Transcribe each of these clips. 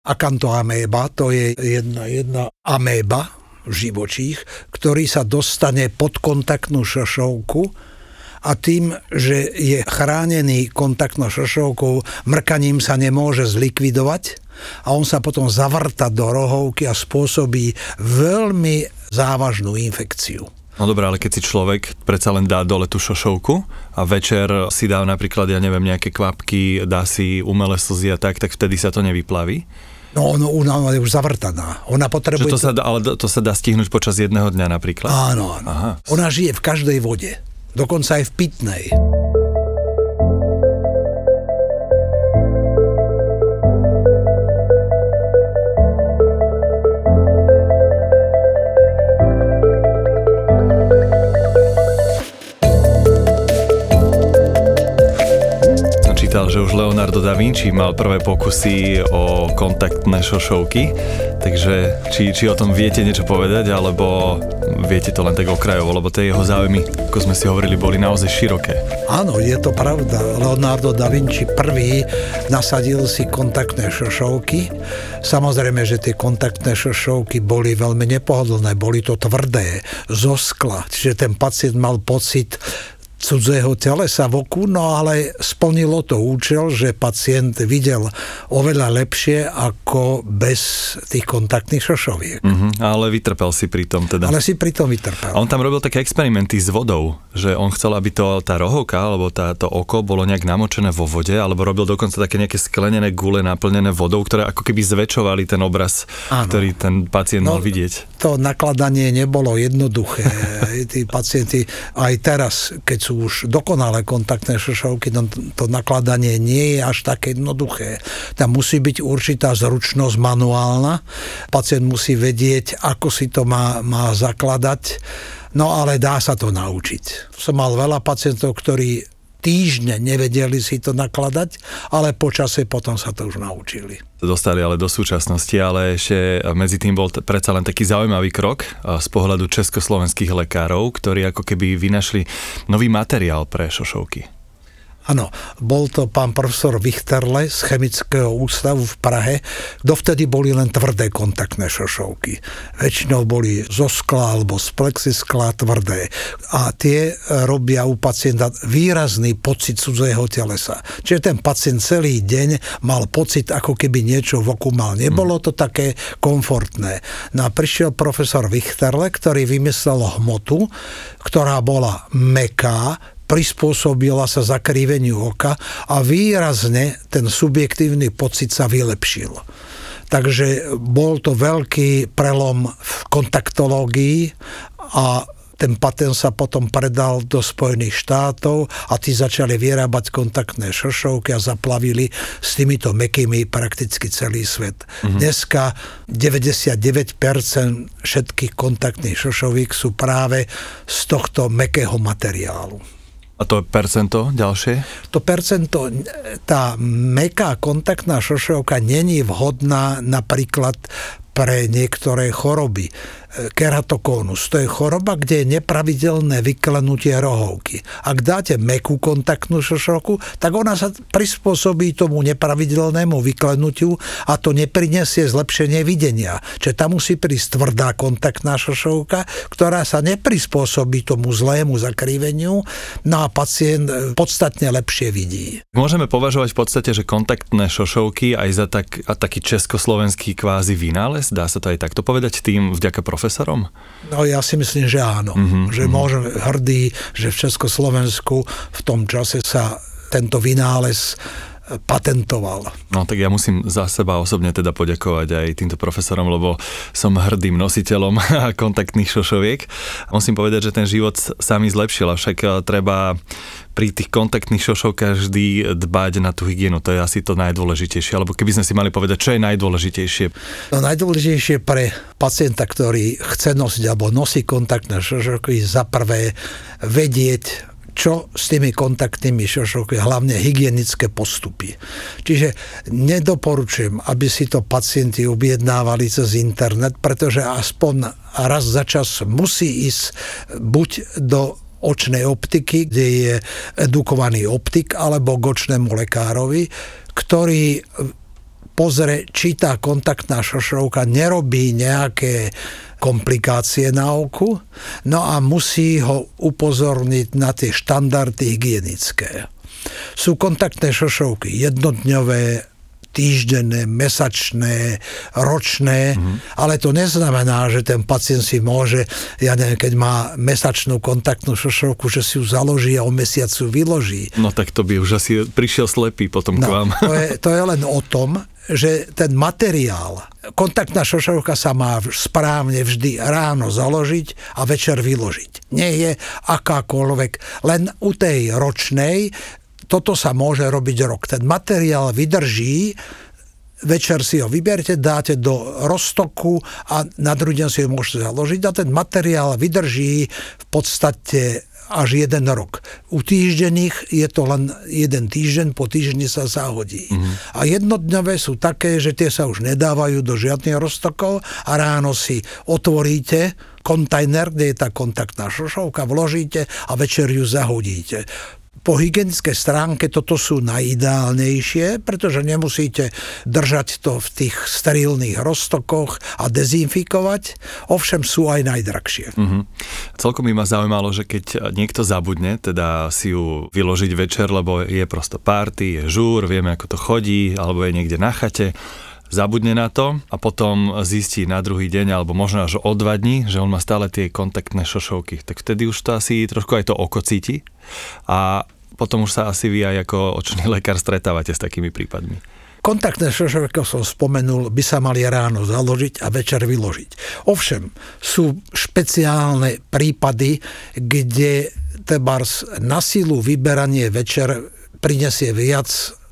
Akantoaméba, to je jedna, jedna améba, živočích, ktorý sa dostane pod kontaktnú šošovku a tým, že je chránený kontaktnou šošovkou, mrkaním sa nemôže zlikvidovať a on sa potom zavrta do rohovky a spôsobí veľmi závažnú infekciu. No dobré, ale keď si človek predsa len dá dole tú šošovku a večer si dá napríklad, ja neviem, nejaké kvapky, dá si umelé slzy a tak, tak vtedy sa to nevyplaví? No, no ona je už zavrtaná. Ona potrebuje... to sa dá, ale to sa dá stihnúť počas jedného dňa napríklad? Áno, áno. Aha. Ona žije v každej vode. Dokonca aj v pitnej. Čítal, že už Leonardo da Vinci mal prvé pokusy o kontaktné šošovky, takže či, či o tom viete niečo povedať, alebo viete to len tak okrajovo, lebo tie jeho záujmy, ako sme si hovorili, boli naozaj široké. Áno, je to pravda. Leonardo da Vinci prvý nasadil si kontaktné šošovky. Samozrejme, že tie kontaktné šošovky boli veľmi nepohodlné, boli to tvrdé, zo skla, čiže ten pacient mal pocit cudzého telesa v oku, no ale splnilo to účel, že pacient videl oveľa lepšie ako bez tých kontaktných šošoviek. Uh-huh, ale vytrpel si pri tom teda. Ale si pri tom vytrpel. A on tam robil také experimenty s vodou, že on chcel, aby to, tá rohovka alebo tá, to oko bolo nejak namočené vo vode, alebo robil dokonca také nejaké sklenené gule naplnené vodou, ktoré ako keby zväčšovali ten obraz, Áno. ktorý ten pacient no, mal vidieť. To nakladanie nebolo jednoduché. Tí pacienti aj teraz, keď sú sú už dokonalé kontaktné šošovky, no to nakladanie nie je až také jednoduché. Tam musí byť určitá zručnosť manuálna. Pacient musí vedieť, ako si to má, má zakladať. No ale dá sa to naučiť. Som mal veľa pacientov, ktorí týždne nevedeli si to nakladať, ale počase potom sa to už naučili. Dostali ale do súčasnosti, ale ešte medzi tým bol t- predsa len taký zaujímavý krok z pohľadu československých lekárov, ktorí ako keby vynašli nový materiál pre šošovky. Áno, bol to pán profesor Vichterle z Chemického ústavu v Prahe. Dovtedy boli len tvrdé kontaktné šošovky. Väčšinou boli zo skla alebo z plexiskla tvrdé. A tie robia u pacienta výrazný pocit cudzého telesa. Čiže ten pacient celý deň mal pocit, ako keby niečo v oku mal. Nebolo to také komfortné. No a prišiel profesor Vichterle, ktorý vymyslel hmotu, ktorá bola meká, prispôsobila sa zakriveniu oka a výrazne ten subjektívny pocit sa vylepšil. Takže bol to veľký prelom v kontaktológii a ten patent sa potom predal do Spojených štátov a tí začali vyrábať kontaktné šošovky a zaplavili s týmito mekými prakticky celý svet. Mm-hmm. Dneska 99% všetkých kontaktných šošovík sú práve z tohto mekého materiálu. A to percento ďalšie? To percento, tá meká kontaktná šošovka není vhodná napríklad pre niektoré choroby keratokónus. To je choroba, kde je nepravidelné vyklenutie rohovky. Ak dáte mekú kontaktnú šošovku, tak ona sa prispôsobí tomu nepravidelnému vyklenutiu a to neprinesie zlepšenie videnia. Čiže tam musí prísť tvrdá kontaktná šošovka, ktorá sa neprispôsobí tomu zlému zakriveniu, no a pacient e, podstatne lepšie vidí. Môžeme považovať v podstate, že kontaktné šošovky aj za tak, a taký československý kvázi vynález, dá sa to aj takto povedať tým vďaka prof profesorom? No ja si myslím, že áno. Mm-hmm, že mm-hmm. môžem hrdý, že v Československu v tom čase sa tento vynález patentoval. No tak ja musím za seba osobne teda poďakovať aj týmto profesorom, lebo som hrdým nositeľom kontaktných šošoviek. Musím povedať, že ten život sa mi zlepšil, avšak eh, treba pri tých kontaktných šošovkách vždy dbať na tú hygienu. To je asi to najdôležitejšie. Alebo keby sme si mali povedať, čo je najdôležitejšie? No najdôležitejšie pre pacienta, ktorý chce nosiť alebo nosí kontaktné šošovky, za prvé vedieť, čo s tými kontaktnými šošovkami, hlavne hygienické postupy. Čiže nedoporučujem, aby si to pacienti objednávali cez internet, pretože aspoň raz za čas musí ísť buď do očnej optiky, kde je edukovaný optik, alebo k očnému lekárovi, ktorý pozrie, či tá kontaktná šošovka nerobí nejaké komplikácie na oku, no a musí ho upozorniť na tie štandardy hygienické. Sú kontaktné šošovky jednodňové, týždenné, mesačné, ročné, mm-hmm. ale to neznamená, že ten pacient si môže, ja neviem, keď má mesačnú kontaktnú šošovku, že si ju založí a o mesiac ju vyloží. No tak to by už asi prišiel slepý potom no, k vám. To je, to je len o tom, že ten materiál, kontaktná šošovka sa má správne vždy ráno založiť a večer vyložiť. Nie je akákoľvek, len u tej ročnej toto sa môže robiť rok. Ten materiál vydrží, večer si ho vyberte, dáte do roztoku a na druhý deň si ho môžete založiť a ten materiál vydrží v podstate až jeden rok. U týždenných je to len jeden týždeň, po týždni sa zahodí. Mm-hmm. A jednodňové sú také, že tie sa už nedávajú do žiadnych roztokov a ráno si otvoríte kontajner, kde je tá kontaktná šošovka, vložíte a večer ju zahodíte po hygienickej stránke toto sú najideálnejšie, pretože nemusíte držať to v tých sterilných roztokoch a dezinfikovať, ovšem sú aj najdrahšie. Mm-hmm. Celkom by ma zaujímalo, že keď niekto zabudne, teda si ju vyložiť večer, lebo je prosto party, je žúr, vieme ako to chodí, alebo je niekde na chate, zabudne na to a potom zistí na druhý deň alebo možno až o dva dní, že on má stále tie kontaktné šošovky. Tak vtedy už to asi trošku aj to oko cíti a potom už sa asi vy aj ako očný lekár stretávate s takými prípadmi. Kontaktné šošovky, som spomenul, by sa mali ráno založiť a večer vyložiť. Ovšem, sú špeciálne prípady, kde tebars na silu vyberanie večer prinesie viac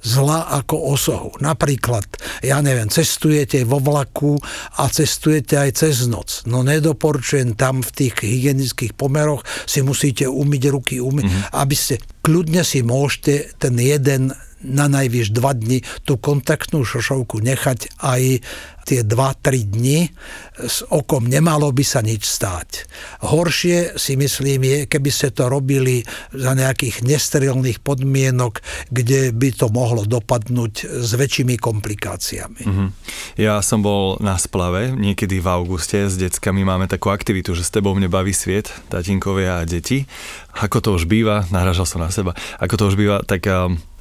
zla ako osohu. Napríklad, ja neviem, cestujete vo vlaku a cestujete aj cez noc. No nedoporučujem tam v tých hygienických pomeroch si musíte umyť ruky, umyť, mm-hmm. aby ste kľudne si môžete ten jeden na najvyš dva dni tú kontaktnú šošovku nechať aj tie 2-3 dni s okom nemalo by sa nič stáť. Horšie si myslím je, keby ste to robili za nejakých nesterilných podmienok, kde by to mohlo dopadnúť s väčšími komplikáciami. Mm-hmm. Ja som bol na splave niekedy v auguste s deckami, máme takú aktivitu, že s tebou mne baví sviet, tatinkovia a deti. Ako to už býva, nahražal som na seba, ako to už býva, tak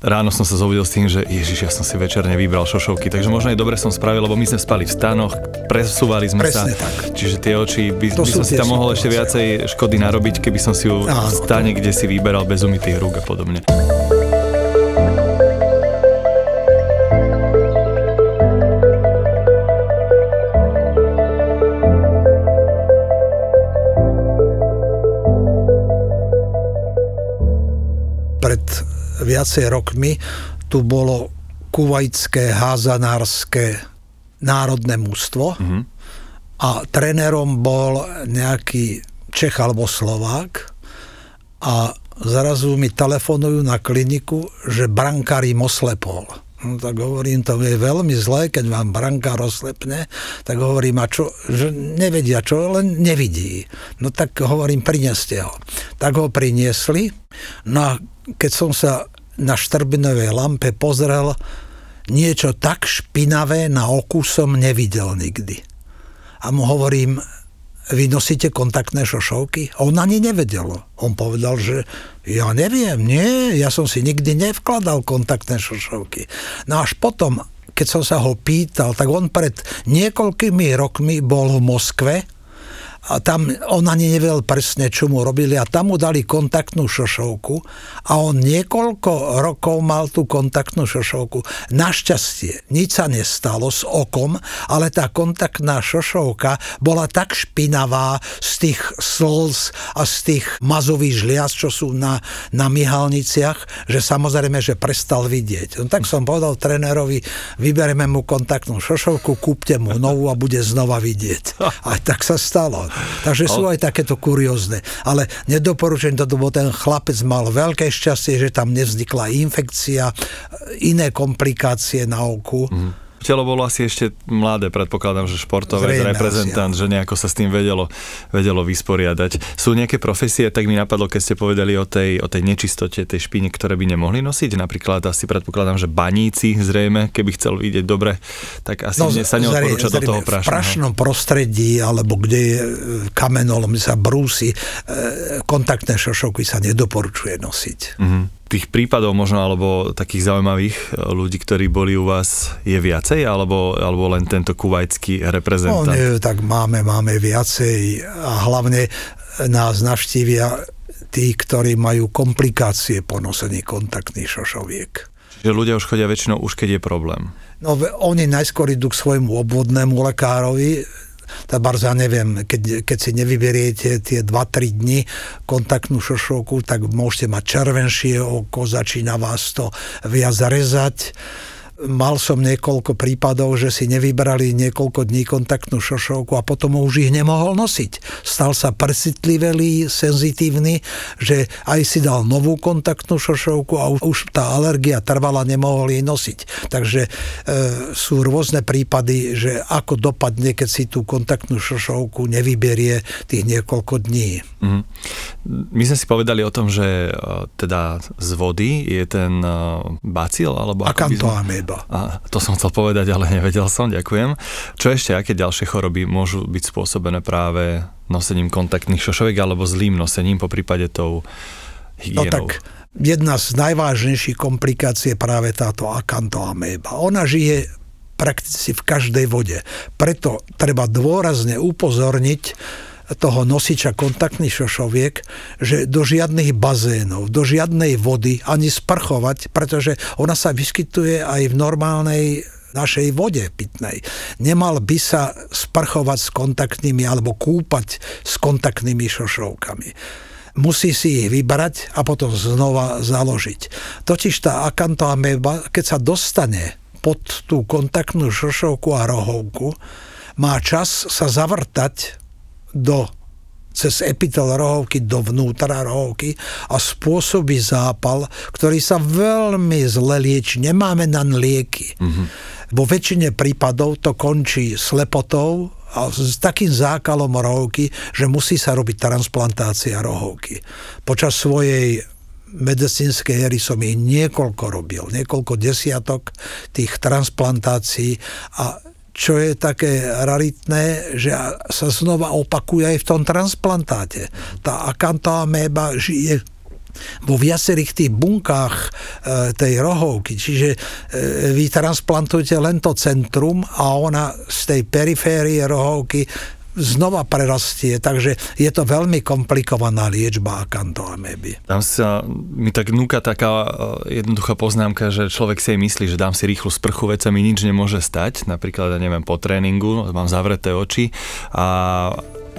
ráno som sa zobudil s tým, že ježiš, ja som si večer nevybral šošovky, takže možno aj dobre som spravil, lebo my sme spali v stanoch, presúvali sme Presne sa. tak. Čiže tie oči, by, by som si tam mohol ešte viacej škody narobiť, keby som si ju v stane, kde si vyberal bez umytých rúk a podobne. Pred viacej rokmi tu bolo kuvajské házanárske národné mústvo mm-hmm. a trénerom bol nejaký Čech alebo Slovák a zrazu mi telefonujú na kliniku, že brankár im oslepol. No tak hovorím, to je veľmi zlé, keď vám brankár oslepne, tak hovorím, a čo, že nevedia čo, len nevidí. No tak hovorím, prineste ho. Tak ho priniesli, no a keď som sa na štrbinovej lampe pozrel, niečo tak špinavé na oku som nevidel nikdy. A mu hovorím, vy nosíte kontaktné šošovky? A on ani nevedel. On povedal, že ja neviem, nie, ja som si nikdy nevkladal kontaktné šošovky. No až potom, keď som sa ho pýtal, tak on pred niekoľkými rokmi bol v Moskve a tam on ani nevedel presne, čo mu robili a tam mu dali kontaktnú šošovku a on niekoľko rokov mal tú kontaktnú šošovku. Našťastie nič sa nestalo s okom, ale tá kontaktná šošovka bola tak špinavá z tých slz a z tých mazových žliaz, čo sú na, na myhalniciach, že samozrejme, že prestal vidieť. No tak som povedal trénerovi, vyberieme mu kontaktnú šošovku, kúpte mu novú a bude znova vidieť. A tak sa stalo. Takže sú aj takéto kuriózne. Ale nedoporučujem to, lebo ten chlapec mal veľké šťastie, že tam nevznikla infekcia, iné komplikácie na oku. Mm. Telo bolo asi ešte mladé, predpokladám, že športové reprezentant, asi, že nejako sa s tým vedelo, vedelo vysporiadať. Sú nejaké profesie, tak mi napadlo, keď ste povedali o tej, o tej nečistote, tej špine, ktoré by nemohli nosiť. Napríklad asi predpokladám, že baníci zrejme, keby chcel vidieť dobre, tak asi no, sa neodporúča do toho prašného. V prašnom prostredí, alebo kde je e, kamenolom, sa brúsi, e, kontaktné šošovky sa nedoporučuje nosiť. Mm-hmm tých prípadov možno, alebo takých zaujímavých e, ľudí, ktorí boli u vás, je viacej, alebo, alebo len tento kuvajský reprezentant? No, nie, tak máme, máme viacej a hlavne nás navštívia tí, ktorí majú komplikácie po nosení kontaktných šošoviek. Čiže ľudia už chodia väčšinou už keď je problém. No oni najskôr idú k svojmu obvodnému lekárovi, tak ja neviem, keď, keď si nevyberiete tie 2-3 dni kontaktnú šošovku, tak môžete mať červenšie oko, začína vás to viac rezať mal som niekoľko prípadov, že si nevybrali niekoľko dní kontaktnú šošovku a potom už ich nemohol nosiť. Stal sa presitlivelý, senzitívny, že aj si dal novú kontaktnú šošovku a už tá alergia trvala, nemohol jej nosiť. Takže e, sú rôzne prípady, že ako dopadne, keď si tú kontaktnú šošovku nevyberie tých niekoľko dní. Mm. My sme si povedali o tom, že e, teda z vody je ten e, bacil, alebo Akantoameba iba. A to som chcel povedať, ale nevedel som, ďakujem. Čo ešte, aké ďalšie choroby môžu byť spôsobené práve nosením kontaktných šošoviek alebo zlým nosením, po prípade tou hygienou? No tak jedna z najvážnejších komplikácií je práve táto akantoaméba. Ona žije prakticky v každej vode. Preto treba dôrazne upozorniť toho nosiča kontaktných šošoviek, že do žiadnych bazénov, do žiadnej vody ani sprchovať, pretože ona sa vyskytuje aj v normálnej našej vode pitnej. Nemal by sa sprchovať s kontaktnými alebo kúpať s kontaktnými šošovkami musí si ich vybrať a potom znova založiť. Totiž tá akantoameba, keď sa dostane pod tú kontaktnú šošovku a rohovku, má čas sa zavrtať do cez epitel rohovky dovnútra rohovky a spôsobí zápal, ktorý sa veľmi zle lieči. Nemáme na lieky. Mm-hmm. Vo väčšine prípadov to končí slepotou a s takým zákalom rohovky, že musí sa robiť transplantácia rohovky. Počas svojej medicínskej éry som ich niekoľko robil, niekoľko desiatok tých transplantácií a čo je také raritné, že sa znova opakuje aj v tom transplantáte. Tá akantoaméba žije vo viacerých tých bunkách e, tej rohovky. Čiže e, vy transplantujete len to centrum a ona z tej periférie rohovky znova prerastie, takže je to veľmi komplikovaná liečba akantoameby. Tam sa mi tak núka taká e, jednoduchá poznámka, že človek si aj myslí, že dám si rýchlu sprchu, veď sa mi nič nemôže stať, napríklad, ja neviem, po tréningu, mám zavreté oči a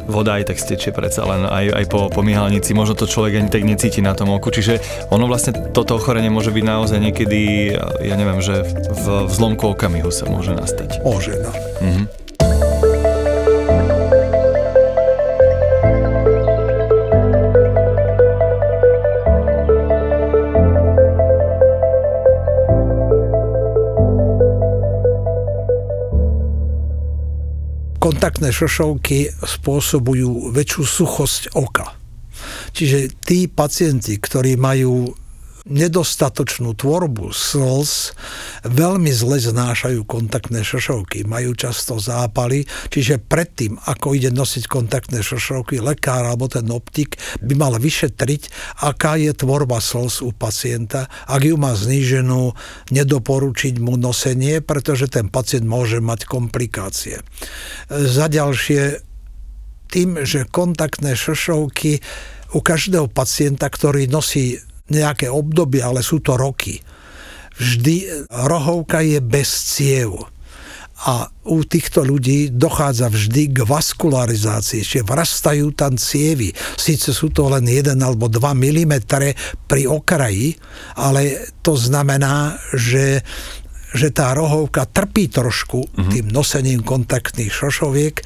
voda aj tak stečie predsa len aj, aj po, po myhalnici, možno to človek ani tak necíti na tom oku, čiže ono vlastne toto ochorenie môže byť naozaj niekedy, ja neviem, že v, v zlomku okamihu sa môže nastať. Môže, no. Mm-hmm. Kontaktné šošovky spôsobujú väčšiu suchosť oka. Čiže tí pacienti, ktorí majú nedostatočnú tvorbu slz veľmi zle znášajú kontaktné šošovky. Majú často zápaly, čiže predtým, ako ide nosiť kontaktné šošovky, lekár alebo ten optik by mal vyšetriť, aká je tvorba slz u pacienta. Ak ju má zníženú, nedoporučiť mu nosenie, pretože ten pacient môže mať komplikácie. Za ďalšie, tým, že kontaktné šošovky u každého pacienta, ktorý nosí nejaké obdobie, ale sú to roky. Vždy rohovka je bez ciev. A u týchto ľudí dochádza vždy k vaskularizácii, čiže vrastajú tam cievy. Sice sú to len 1 alebo 2 mm pri okraji, ale to znamená, že že tá rohovka trpí trošku uh-huh. tým nosením kontaktných šošoviek,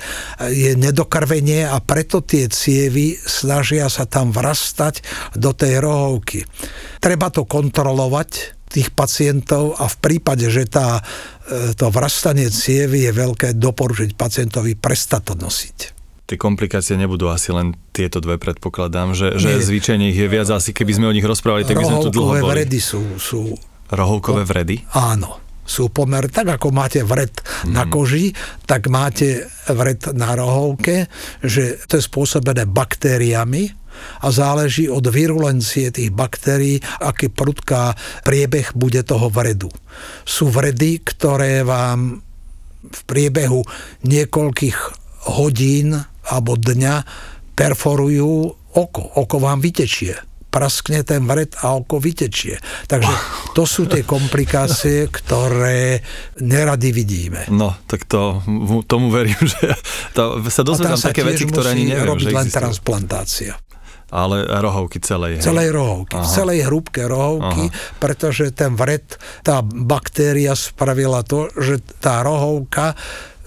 je nedokrvenie a preto tie cievy snažia sa tam vrastať do tej rohovky. Treba to kontrolovať, tých pacientov a v prípade, že tá, e, to vrastanie cievy je veľké, doporučiť pacientovi prestať to nosiť tie komplikácie nebudú asi len tieto dve, predpokladám, že, že zvyčajne ich je viac, asi keby sme o nich rozprávali, tak by sme tu dlho boli. vredy sú, sú... Rohovkové vredy? Áno sú pomer, tak ako máte vred mm. na koži, tak máte vred na rohovke, že to je spôsobené baktériami, a záleží od virulencie tých baktérií, aký prudká priebeh bude toho vredu. Sú vredy, ktoré vám v priebehu niekoľkých hodín alebo dňa perforujú oko. Oko vám vytečie praskne ten vred a oko vytečie. Takže to sú tie komplikácie, ktoré nerady vidíme. No, tak to, tomu verím, že to, sa dozvedám také veci, ktoré ani neviem, robiť že len transplantácia. Ale rohovky celej. Hej. Celej rohovky. Aha. Celej hrúbke rohovky, Aha. pretože ten vred, tá baktéria spravila to, že tá rohovka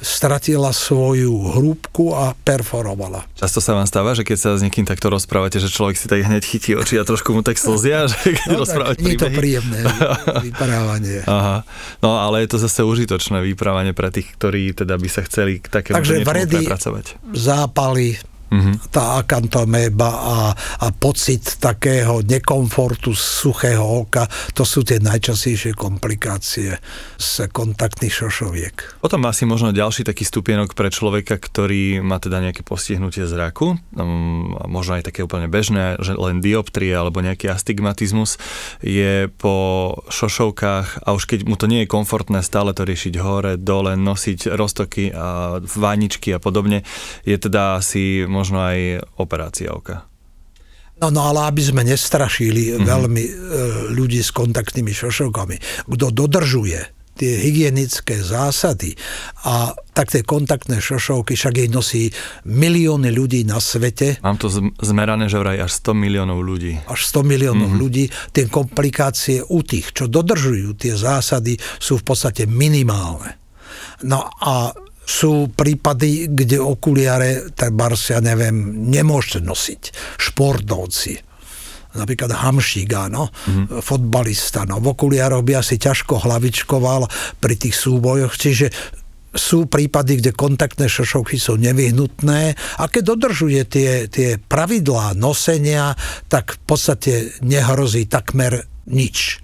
stratila svoju hrúbku a perforovala. Často sa vám stáva, že keď sa s niekým takto rozprávate, že človek si tak hneď chytí oči a trošku mu tak slzia, že keď no, rozprávate Nie je to príjemné vyprávanie. Aha. No ale je to zase užitočné vyprávanie pre tých, ktorí teda by sa chceli k takému Takže vredy, zápaly, mm-hmm. tá akantoméba a, a pocit takého nekomfortu suchého oka, to sú tie najčastejšie komplikácie z kontaktných šošoviek. Potom asi možno ďalší taký stupienok pre človeka, ktorý má teda nejaké postihnutie zraku, um, možno aj také úplne bežné, že len dioptrie alebo nejaký astigmatizmus, je po šošovkách a už keď mu to nie je komfortné stále to riešiť hore, dole, nosiť roztoky a váničky a podobne, je teda asi možno aj operácia oka. No, no ale aby sme nestrašili mm-hmm. veľmi e, ľudí s kontaktnými šošovkami, kto dodržuje tie hygienické zásady a tak tie kontaktné šošovky, však jej nosí milióny ľudí na svete. Mám to zmerané, že vraj až 100 miliónov ľudí. Až 100 miliónov mm-hmm. ľudí. Tie komplikácie u tých, čo dodržujú tie zásady, sú v podstate minimálne. No a sú prípady, kde okuliare, treba ja neviem, nemôžete nosiť. Športovci, napríklad Hamšík, áno, mm-hmm. fotbalista, no, v okuliároch by asi ťažko hlavičkoval pri tých súbojoch, čiže sú prípady, kde kontaktné šošovky sú nevyhnutné a keď dodržuje tie, tie pravidlá nosenia, tak v podstate nehrozí takmer nič.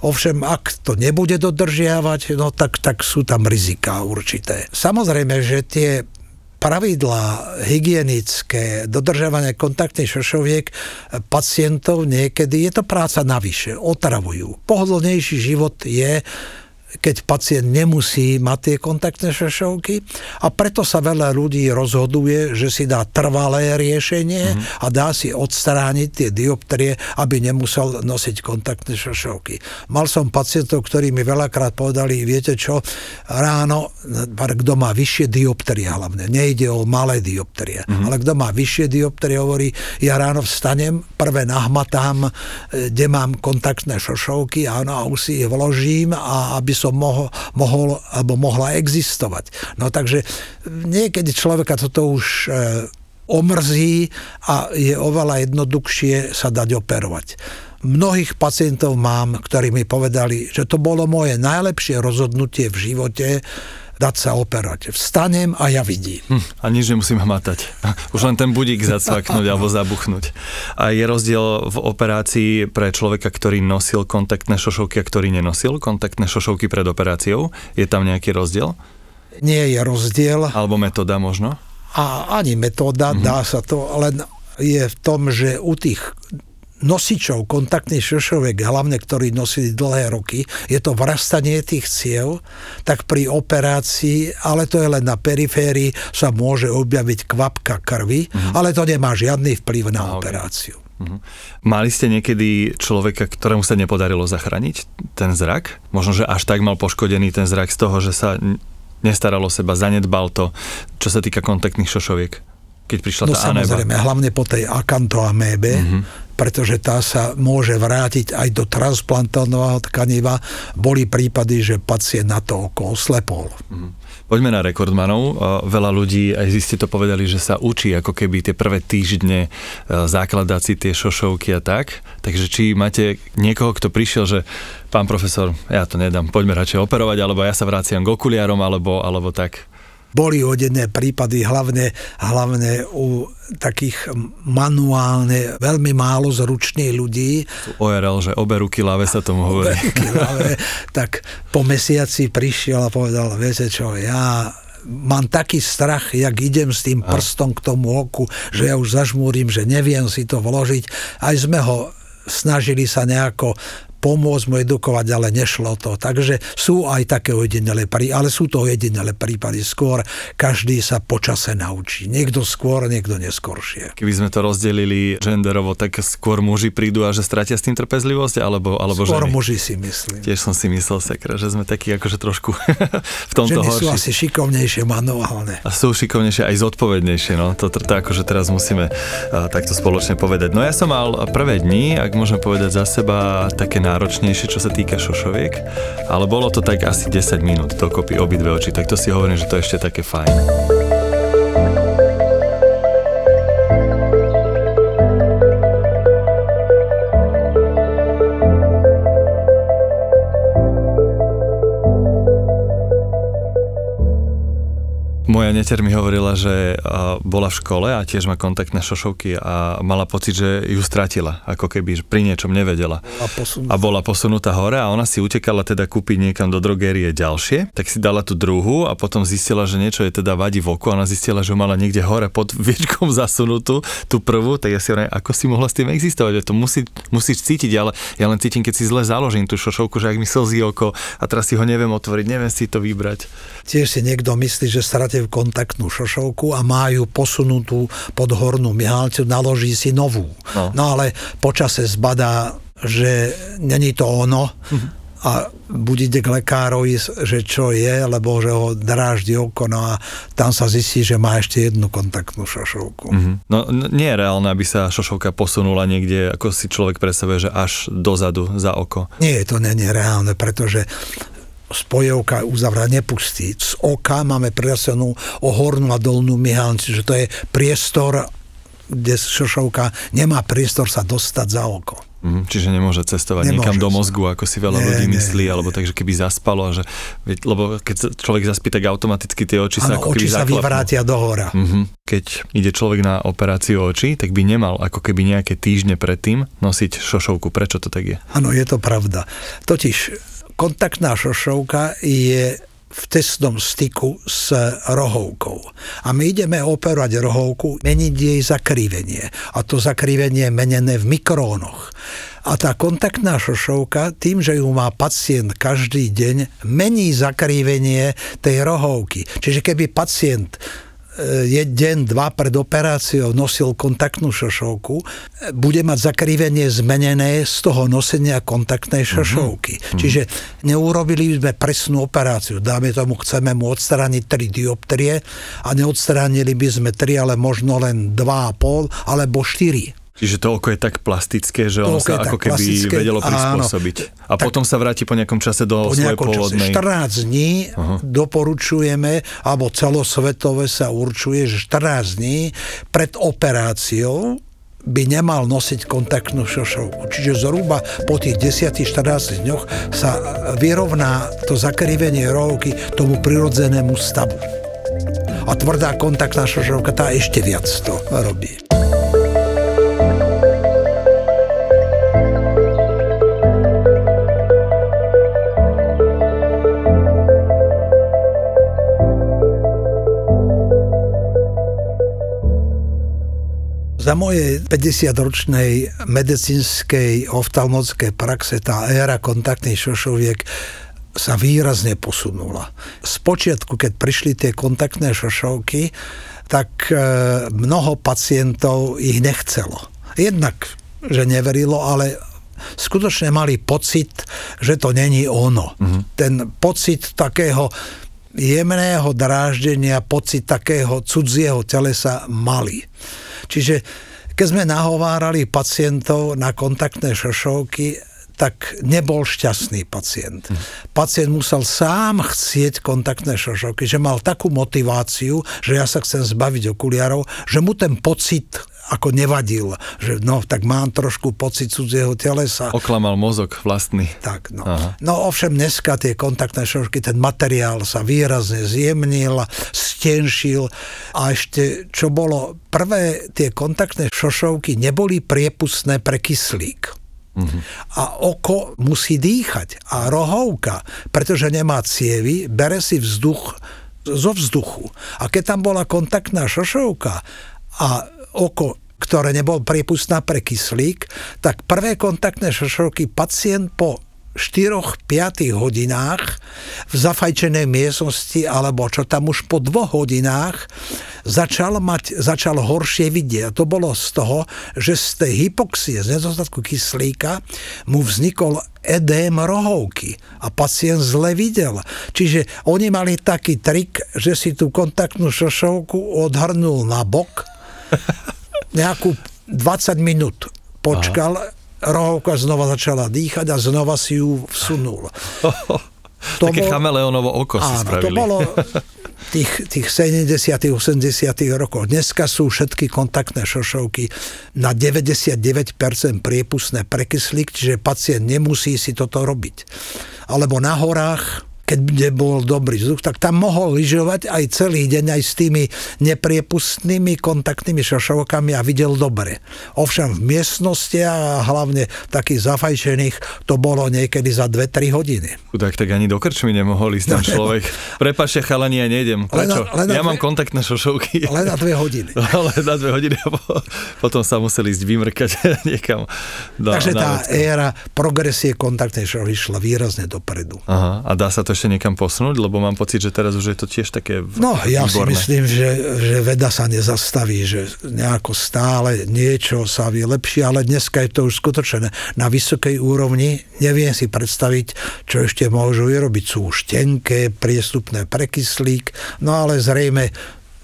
Ovšem, ak to nebude dodržiavať, no tak, tak sú tam rizika určité. Samozrejme, že tie pravidlá hygienické, dodržiavanie kontaktných šošoviek pacientov niekedy, je to práca navyše, otravujú. Pohodlnejší život je keď pacient nemusí mať tie kontaktné šošovky a preto sa veľa ľudí rozhoduje, že si dá trvalé riešenie mm-hmm. a dá si odstrániť tie dioptrie, aby nemusel nosiť kontaktné šošovky. Mal som pacientov, ktorí mi veľakrát povedali, viete čo, ráno, kto má vyššie dioptrie hlavne, nejde o malé dioptrie, mm-hmm. ale kto má vyššie dioptrie, hovorí, ja ráno vstanem, prvé nahmatám, e, kde mám kontaktné šošovky, áno, a už si ich vložím a aby som mohol, mohol alebo mohla existovať. No takže niekedy človeka toto už e, omrzí a je oveľa jednoduchšie sa dať operovať. Mnohých pacientov mám, ktorí mi povedali, že to bolo moje najlepšie rozhodnutie v živote, dať sa operovať. Vstanem a ja vidím. Hm, a nič nemusím hmatať. Už len ten budík zacvaknúť alebo zabuchnúť. A je rozdiel v operácii pre človeka, ktorý nosil kontaktné šošovky a ktorý nenosil kontaktné šošovky pred operáciou? Je tam nejaký rozdiel? Nie je rozdiel. Alebo metóda možno? A ani metóda, mm-hmm. dá sa to, len je v tom, že u tých nosičov kontaktných šošoviek, hlavne ktorí nosili dlhé roky, je to vrastanie tých ciev, tak pri operácii, ale to je len na periférii, sa môže objaviť kvapka krvi, mm-hmm. ale to nemá žiadny vplyv na okay. operáciu. Mm-hmm. Mali ste niekedy človeka, ktorému sa nepodarilo zachrániť ten zrak? Možno, že až tak mal poškodený ten zrak z toho, že sa nestaralo seba, zanedbal to, čo sa týka kontaktných šošoviek? Keď prišla no tá samozrejme, anéba. hlavne po tej akantoamébe, mm-hmm pretože tá sa môže vrátiť aj do transplantovaného tkaniva. Boli prípady, že pacient na to oko oslepol. Mm. Poďme na rekordmanov. Veľa ľudí, aj vy ste to povedali, že sa učí ako keby tie prvé týždne e, zakladať si tie šošovky a tak. Takže či máte niekoho, kto prišiel, že pán profesor, ja to nedám, poďme radšej operovať, alebo ja sa vraciam k okuliarom, alebo, alebo tak. Boli odené prípady, hlavne, hlavne u takých manuálne, veľmi málo zručných ľudí. ORL, že obe ruky láve sa tomu hovorí. Láve, tak po mesiaci prišiel a povedal, viete čo, ja mám taký strach, jak idem s tým prstom k tomu oku, že ja už zažmúrim, že neviem si to vložiť. Aj sme ho snažili sa nejako pomôcť mu edukovať, ale nešlo to. Takže sú aj také ojedinelé prípady, ale sú to ojedinelé prípady. Skôr každý sa počase naučí. Niekto skôr, niekto neskôršie. Keby sme to rozdelili genderovo, tak skôr muži prídu a že stratia s tým trpezlivosť, alebo, alebo skôr ženy? muži si myslím. Tiež som si myslel, sekra, že sme takí akože trošku v tomto Ženy horší. sú asi šikovnejšie manuálne. A sú šikovnejšie aj zodpovednejšie, no. To, to, to akože teraz musíme uh, takto spoločne povedať. No ja som mal prvé dni, ak môžem povedať za seba, také náročnejšie, čo sa týka šošoviek, ale bolo to tak asi 10 minút dokopy obidve oči, tak to si hovorím, že to je ešte také fajn. Moja neter mi hovorila, že bola v škole a tiež má kontaktné šošovky a mala pocit, že ju stratila, ako keby pri niečom nevedela. A. A bola posunutá hore a ona si utekala teda kúpiť niekam do drogérie ďalšie, tak si dala tú druhú a potom zistila, že niečo je teda vadí v oku a ona zistila, že mala niekde hore pod viečkom zasunutú, tú prvú, tak ja si hovorím, ako si mohla s tým existovať, že to musí, musíš cítiť, ale ja len cítim, keď si zle založím tú šošovku, že ak mi slzí oko a teraz si ho neviem otvoriť, neviem si to vybrať. Tiež si niekto myslí, že stratil kontaktnú šošovku a má ju posunutú pod hornú mihalcu, naloží si novú. No. No, ale počase zbadá, že není to ono a buď ide k lekárovi, že čo je, lebo že ho dráždi oko, no a tam sa zistí, že má ešte jednu kontaktnú šošovku. Mhm. No nie je reálne, aby sa šošovka posunula niekde, ako si človek predstavuje, že až dozadu za oko. Nie, to není reálne, pretože spojovka uzavra nepustí. Z oka máme prirastenú o hornú a dolnú myhalnicu, že to je priestor, kde šošovka nemá priestor sa dostať za oko. Mhm, čiže nemôže cestovať Nemôže niekam do mozgu, ako si veľa Nie, ľudí myslí, nie. alebo takže keby zaspalo, že, lebo keď človek zaspí, tak automaticky tie oči sa ako keby oči sa zaklapnú. vyvrátia do hora. Mhm. Keď ide človek na operáciu očí, tak by nemal ako keby nejaké týždne predtým nosiť šošovku. Prečo to tak je? Áno, je to pravda. Totiž kontaktná šošovka je v testnom styku s rohovkou. A my ideme operovať rohovku, meniť jej zakrivenie. A to zakrivenie je menené v mikrónoch. A tá kontaktná šošovka, tým, že ju má pacient každý deň, mení zakrivenie tej rohovky. Čiže keby pacient je deň, dva pred operáciou nosil kontaktnú šošovku, bude mať zakrivenie zmenené z toho nosenia kontaktnej šošovky. Uh-huh. Čiže neurobili sme presnú operáciu. Dáme tomu, chceme mu odstrániť 3 dioptrie a neodstránili by sme 3, ale možno len 2,5 alebo 4. Čiže to oko je tak plastické, že ono To sa ako keby plastické, vedelo áno. prispôsobiť. A Tak- potom sa vráti po nejakom čase do po svojej čase. pôvodnej... 14 dní uh-huh. doporučujeme, alebo celosvetové sa určuje, že 14 dní pred operáciou by nemal nosiť kontaktnú šošovku. Čiže zhruba po tých 10-14 dňoch sa vyrovná to zakrivenie rohovky tomu prirodzenému stavu. A tvrdá kontaktná šošovka tá ešte viac to robí. Za mojej 50-ročnej medicínskej oftalmockej praxe tá éra kontaktných šošoviek sa výrazne posunula. Spočiatku, keď prišli tie kontaktné šošovky, tak e, mnoho pacientov ich nechcelo. Jednak, že neverilo, ale skutočne mali pocit, že to není ono. Mm-hmm. Ten pocit takého jemného dráždenia, pocit takého cudzieho telesa mali. Čiže Keď sme nahovárali pacientov na kontaktné šošovky, tak nebol šťastný pacient. Pacient musel sám chcieť kontaktné šošovky, že mal takú motiváciu, že ja sa chcem zbaviť okuliarov, že mu ten pocit ako nevadil, že no, tak mám trošku pocit cudzieho telesa. Oklamal mozog vlastný. Tak, no. Aha. No ovšem dneska tie kontaktné šošky, ten materiál sa výrazne zjemnil, stenšil a ešte čo bolo, prvé tie kontaktné šošovky neboli priepustné pre kyslík. Uh-huh. A oko musí dýchať. A rohovka, pretože nemá cievy, bere si vzduch zo vzduchu. A keď tam bola kontaktná šošovka a oko ktoré nebol priepustná pre kyslík, tak prvé kontaktné šošovky pacient po 4-5 hodinách v zafajčenej miestnosti, alebo čo tam už po dvoch hodinách začal, mať, začal horšie vidieť. A to bolo z toho, že z tej hypoxie, z nedostatku kyslíka, mu vznikol edém rohovky a pacient zle videl. Čiže oni mali taký trik, že si tú kontaktnú šošovku odhrnul na bok nejakú 20 minút počkal, Aha. rohovka znova začala dýchať a znova si ju vsunul. to Také bol, chameleonovo oko áno, si spravili. to bolo tých, tých 70 80 rokov. Dneska sú všetky kontaktné šošovky na 99% priepustné pre kyslík, čiže pacient nemusí si toto robiť. Alebo na horách keď bol dobrý vzduch, tak tam mohol lyžovať aj celý deň aj s tými nepriepustnými kontaktnými šošovkami a videl dobre. Ovšem v miestnosti a hlavne takých zafajčených to bolo niekedy za 2-3 hodiny. Tak tak ani do krčmy nemohol ísť ten človek. Prepašte chalani, ja nejdem. Prečo? Len na, len na ja dve, mám kontaktné šošovky. Len na dve hodiny. len na dve hodiny a potom sa museli ísť vymrkať niekam. Do, Takže tá éra progresie kontaktnej šošovky išla výrazne dopredu. Aha, a dá sa to ešte niekam posunúť? Lebo mám pocit, že teraz už je to tiež také No, ja výborné. si myslím, že, že veda sa nezastaví, že nejako stále niečo sa vylepší, ale dneska je to už skutočné na vysokej úrovni. Neviem si predstaviť, čo ešte môžu vyrobiť. Sú už tenké, priestupné prekyslík, no ale zrejme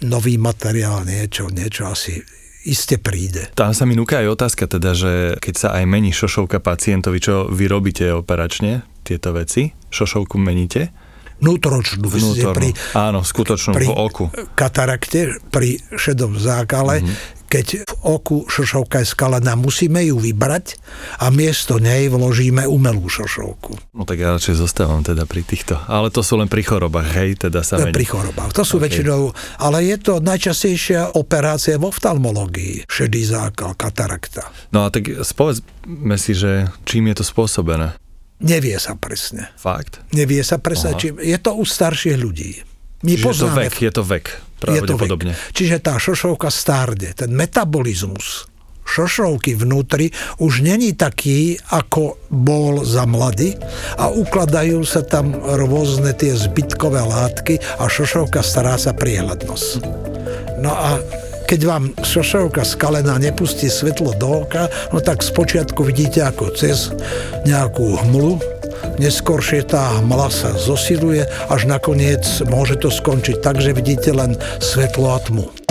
nový materiál, niečo, niečo asi iste príde. Tam sa mi núka aj otázka teda, že keď sa aj mení šošovka pacientovi, čo vy robíte operačne, tieto veci? Šošovku meníte? Vnútoročnú. Vnútornú. Pri, Áno, skutočnú pri v oku. katarakte, pri šedom zákale, mm-hmm keď v oku šošovka je skalená, musíme ju vybrať a miesto nej vložíme umelú šošovku. No tak ja radšej zostávam teda pri týchto. Ale to sú len pri chorobách, hej? Teda sa mení. Pri chorobách. To sú okay. väčšinou, ale je to najčastejšia operácia v oftalmológii. Šedý zákal, katarakta. No a tak spovedzme si, že čím je to spôsobené? Nevie sa presne. Fakt? Nevie sa presne, či je to u starších ľudí. My Čiže poznáme, je to vek, je to vek, pravdepodobne. Je to vek. Čiže tá šošovka stárne, ten metabolizmus šošovky vnútri už není taký, ako bol za mlady a ukladajú sa tam rôzne tie zbytkové látky a šošovka stará sa priehľadnosť. No a keď vám šošovka skalená nepustí svetlo do oka, no tak spočiatku vidíte ako cez nejakú hmlu, neskôršie tá hmla sa zosiluje, až nakoniec môže to skončiť tak, že vidíte len svetlo a tmu.